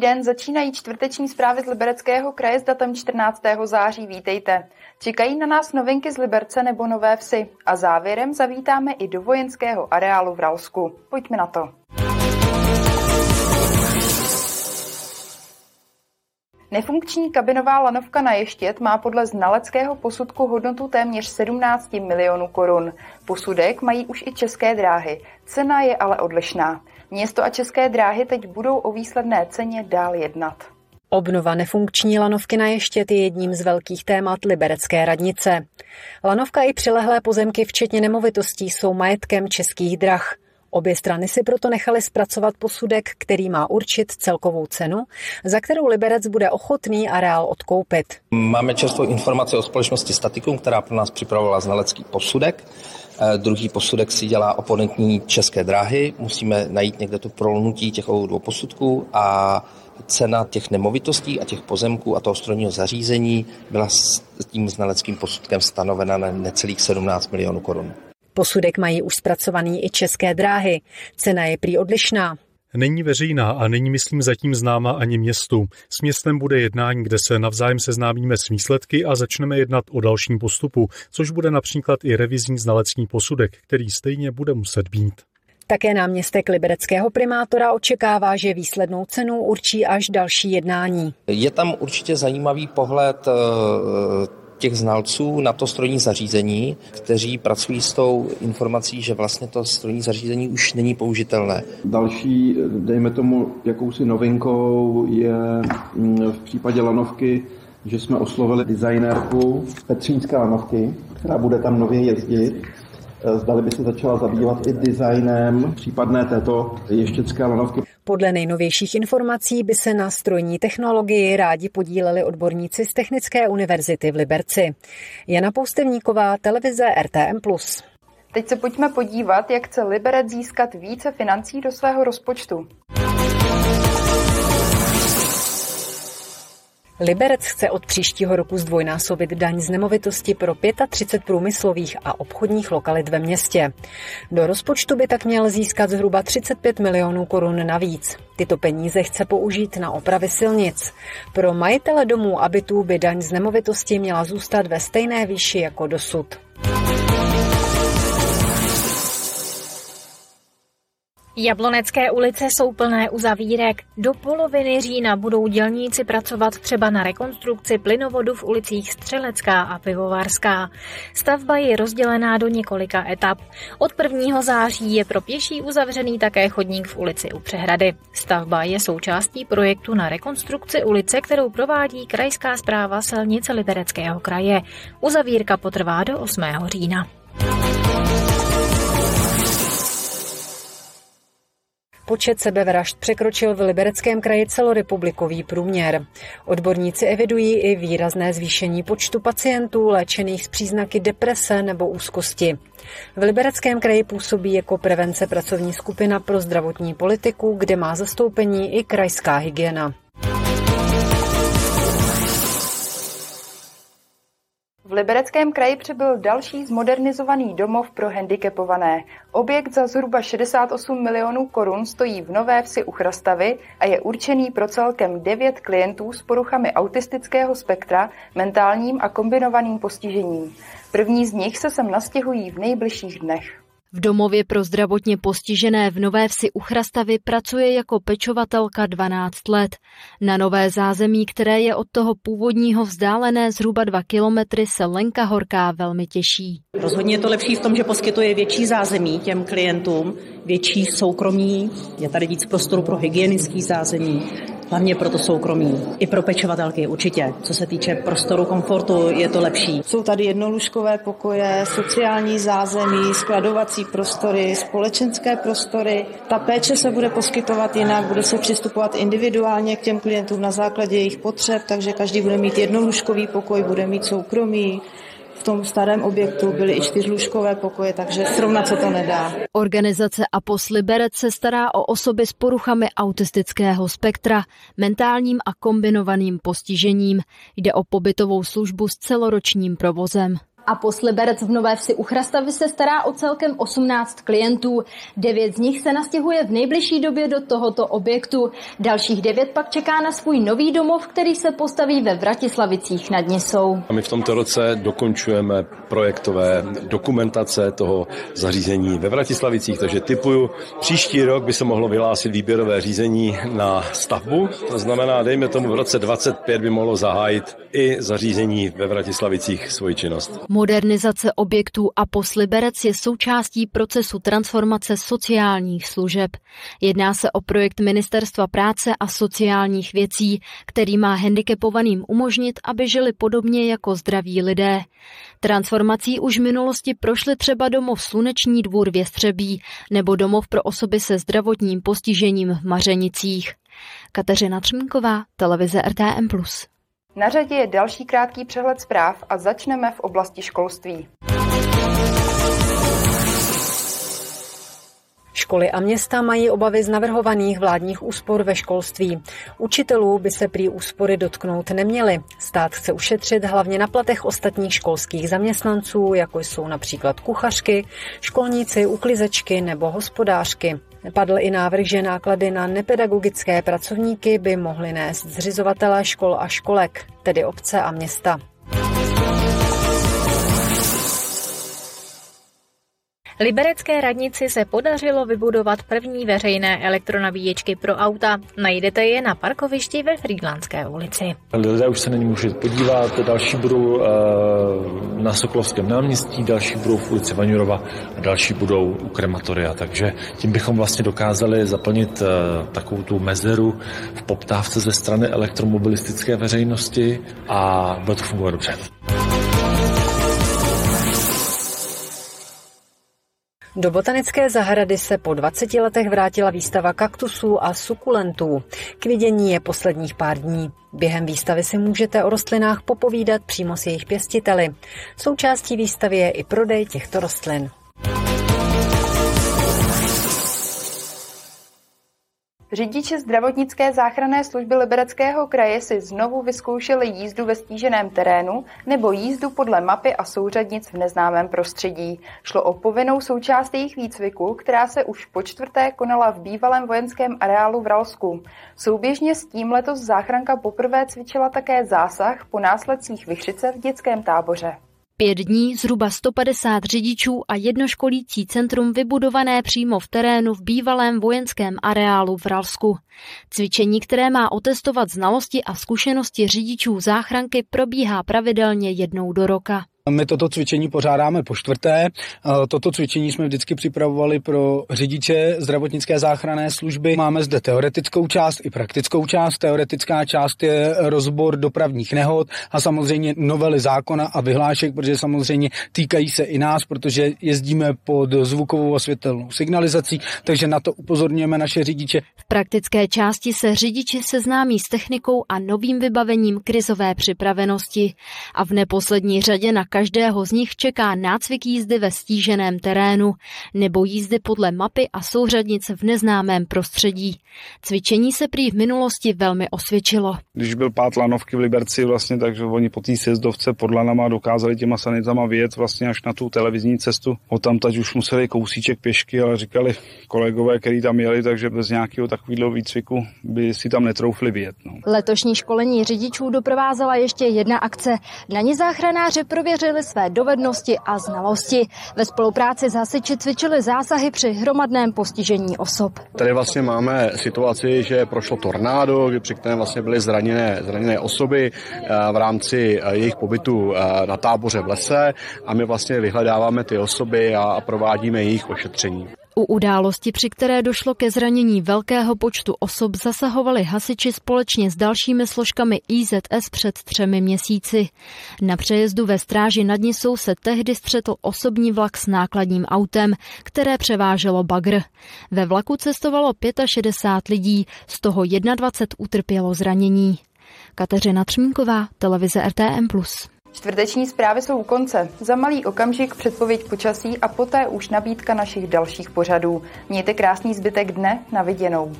Den, začínají čtvrteční zprávy z Libereckého kraje s datem 14. září. Vítejte. Čekají na nás novinky z Liberce nebo Nové Vsi a závěrem zavítáme i do vojenského areálu v Ralsku. Pojďme na to. Nefunkční kabinová lanovka na Ještět má podle znaleckého posudku hodnotu téměř 17 milionů korun. Posudek mají už i české dráhy. Cena je ale odlišná. Město a české dráhy teď budou o výsledné ceně dál jednat. Obnova nefunkční lanovky na Ještět je jedním z velkých témat Liberecké radnice. Lanovka i přilehlé pozemky, včetně nemovitostí, jsou majetkem českých drah. Obě strany si proto nechali zpracovat posudek, který má určit celkovou cenu, za kterou Liberec bude ochotný areál odkoupit. Máme čerstvou informaci o společnosti Statikum, která pro nás připravovala znalecký posudek. Eh, druhý posudek si dělá oponentní české dráhy. Musíme najít někde to prolnutí těch dvou posudků a cena těch nemovitostí a těch pozemků a toho strojního zařízení byla s tím znaleckým posudkem stanovena na necelých 17 milionů korun. Posudek mají už zpracovaný i české dráhy. Cena je prý odlišná. Není veřejná a není, myslím, zatím známa ani městu. S městem bude jednání, kde se navzájem seznámíme s výsledky a začneme jednat o dalším postupu, což bude například i revizní znalecký posudek, který stejně bude muset být. Také náměstek libereckého primátora očekává, že výslednou cenu určí až další jednání. Je tam určitě zajímavý pohled eh, těch znalců na to strojní zařízení, kteří pracují s tou informací, že vlastně to strojní zařízení už není použitelné. Další, dejme tomu, jakousi novinkou je mm, v případě lanovky, že jsme oslovili designérku Petřínské lanovky, která bude tam nově jezdit zdali by se začala zabývat i designem případné této ještěcké lanovky. Podle nejnovějších informací by se na strojní technologii rádi podíleli odborníci z Technické univerzity v Liberci. Jana Poustevníková, televize RTM+. Teď se pojďme podívat, jak chce Liberec získat více financí do svého rozpočtu. Liberec chce od příštího roku zdvojnásobit daň z nemovitosti pro 35 průmyslových a obchodních lokalit ve městě. Do rozpočtu by tak měl získat zhruba 35 milionů korun navíc. Tyto peníze chce použít na opravy silnic. Pro majitele domů a bytů by daň z nemovitosti měla zůstat ve stejné výši jako dosud. Jablonecké ulice jsou plné uzavírek. Do poloviny října budou dělníci pracovat třeba na rekonstrukci plynovodu v ulicích Střelecká a Pivovarská. Stavba je rozdělená do několika etap. Od 1. září je pro pěší uzavřený také chodník v ulici u Přehrady. Stavba je součástí projektu na rekonstrukci ulice, kterou provádí Krajská zpráva silnice Libereckého kraje. Uzavírka potrvá do 8. října. Počet sebevražd překročil v Libereckém kraji celorepublikový průměr. Odborníci evidují i výrazné zvýšení počtu pacientů léčených s příznaky deprese nebo úzkosti. V Libereckém kraji působí jako prevence pracovní skupina pro zdravotní politiku, kde má zastoupení i krajská hygiena. V Libereckém kraji přibyl další zmodernizovaný domov pro handicapované. Objekt za zhruba 68 milionů korun stojí v Nové vsi u Chrastavy a je určený pro celkem 9 klientů s poruchami autistického spektra, mentálním a kombinovaným postižením. První z nich se sem nastěhují v nejbližších dnech. V domově pro zdravotně postižené v Nové vsi u Chrastavy pracuje jako pečovatelka 12 let. Na nové zázemí, které je od toho původního vzdálené zhruba 2 kilometry, se Lenka Horká velmi těší. Rozhodně je to lepší v tom, že poskytuje větší zázemí těm klientům, větší soukromí, je tady víc prostoru pro hygienický zázemí, hlavně pro to soukromí. I pro pečovatelky určitě. Co se týče prostoru komfortu, je to lepší. Jsou tady jednolůžkové pokoje, sociální zázemí, skladovací prostory, společenské prostory. Ta péče se bude poskytovat jinak, bude se přistupovat individuálně k těm klientům na základě jejich potřeb, takže každý bude mít jednolůžkový pokoj, bude mít soukromí, v tom starém objektu byly i čtyřlůžkové pokoje, takže srovnat se to nedá. Organizace APOS Liberec se stará o osoby s poruchami autistického spektra, mentálním a kombinovaným postižením. Jde o pobytovou službu s celoročním provozem. A Posliberec v Nové Vsi u Chrastavy se stará o celkem 18 klientů. Devět z nich se nastěhuje v nejbližší době do tohoto objektu. Dalších devět pak čeká na svůj nový domov, který se postaví ve Vratislavicích nad Nisou. A my v tomto roce dokončujeme projektové dokumentace toho zařízení ve Vratislavicích, takže typuju, příští rok by se mohlo vyhlásit výběrové řízení na stavbu. To znamená, dejme tomu v roce 25 by mohlo zahájit i zařízení ve Vratislavicích svoji činnost. Modernizace objektů a posliberec je součástí procesu transformace sociálních služeb. Jedná se o projekt Ministerstva práce a sociálních věcí, který má handicapovaným umožnit, aby žili podobně jako zdraví lidé. Transformací už v minulosti prošly třeba domov Sluneční dvůr Věstřebí nebo domov pro osoby se zdravotním postižením v Mařenicích. Kateřina Třmínková, televize RTM+. Na řadě je další krátký přehled zpráv a začneme v oblasti školství. Školy a města mají obavy z navrhovaných vládních úspor ve školství. Učitelů by se prý úspory dotknout neměly. Stát chce ušetřit hlavně na platech ostatních školských zaměstnanců, jako jsou například kuchařky, školníci, uklizečky nebo hospodářky. Padl i návrh, že náklady na nepedagogické pracovníky by mohly nést zřizovatelé škol a školek, tedy obce a města. Liberecké radnici se podařilo vybudovat první veřejné elektronabíječky pro auta. Najdete je na parkovišti ve Frýdlandské ulici. Lidé už se na ně můžou podívat, další budou eh, na Sokolovském náměstí, další budou v ulici Vaňurova a další budou u krematoria. Takže tím bychom vlastně dokázali zaplnit eh, takovou tu mezeru v poptávce ze strany elektromobilistické veřejnosti a bude to fungovat dobře. Do botanické zahrady se po 20 letech vrátila výstava kaktusů a sukulentů. K vidění je posledních pár dní. Během výstavy si můžete o rostlinách popovídat přímo s jejich pěstiteli. Součástí výstavy je i prodej těchto rostlin. Řidiči zdravotnické záchranné služby Libereckého kraje si znovu vyzkoušeli jízdu ve stíženém terénu nebo jízdu podle mapy a souřadnic v neznámém prostředí. Šlo o povinnou součást jejich výcviku, která se už po čtvrté konala v bývalém vojenském areálu v Ralsku. Souběžně s tím letos záchranka poprvé cvičila také zásah po následcích vychřice v dětském táboře. Pět dní, zhruba 150 řidičů a jednoškolící centrum vybudované přímo v terénu v bývalém vojenském areálu v Ralsku. Cvičení, které má otestovat znalosti a zkušenosti řidičů záchranky, probíhá pravidelně jednou do roka. My toto cvičení pořádáme po čtvrté. Toto cvičení jsme vždycky připravovali pro řidiče zdravotnické záchranné služby. Máme zde teoretickou část i praktickou část. Teoretická část je rozbor dopravních nehod a samozřejmě novely zákona a vyhlášek, protože samozřejmě týkají se i nás, protože jezdíme pod zvukovou a světelnou signalizací, takže na to upozorňujeme naše řidiče. V praktické části se řidiči seznámí s technikou a novým vybavením krizové připravenosti a v neposlední řadě na každého z nich čeká nácvik jízdy ve stíženém terénu nebo jízdy podle mapy a souřadnic v neznámém prostředí. Cvičení se prý v minulosti velmi osvědčilo. Když byl pát lanovky v Liberci, vlastně, takže oni po té sjezdovce pod lanama dokázali těma sanitama vyjet vlastně až na tu televizní cestu. O tam teď už museli kousíček pěšky, ale říkali kolegové, kteří tam jeli, takže bez nějakého takového výcviku by si tam netroufli vyjet. No. Letošní školení řidičů doprovázela ještě jedna akce. Na ní záchranáři prověřili své dovednosti a znalosti. Ve spolupráci s hasiči cvičili zásahy při hromadném postižení osob. Tady vlastně máme situaci, že prošlo tornádo, při kterém vlastně byly zraněné, zraněné osoby eh, v rámci eh, jejich pobytu eh, na táboře v lese a my vlastně vyhledáváme ty osoby a provádíme jejich ošetření. U události, při které došlo ke zranění velkého počtu osob, zasahovali hasiči společně s dalšími složkami IZS před třemi měsíci. Na přejezdu ve stráži nad Nisou se tehdy střetl osobní vlak s nákladním autem, které převáželo bagr. Ve vlaku cestovalo 65 lidí, z toho 21 utrpělo zranění. Kateřina Třmínková, televize RTM+. Čtvrteční zprávy jsou u konce. Za malý okamžik předpověď počasí a poté už nabídka našich dalších pořadů. Mějte krásný zbytek dne, na viděnou.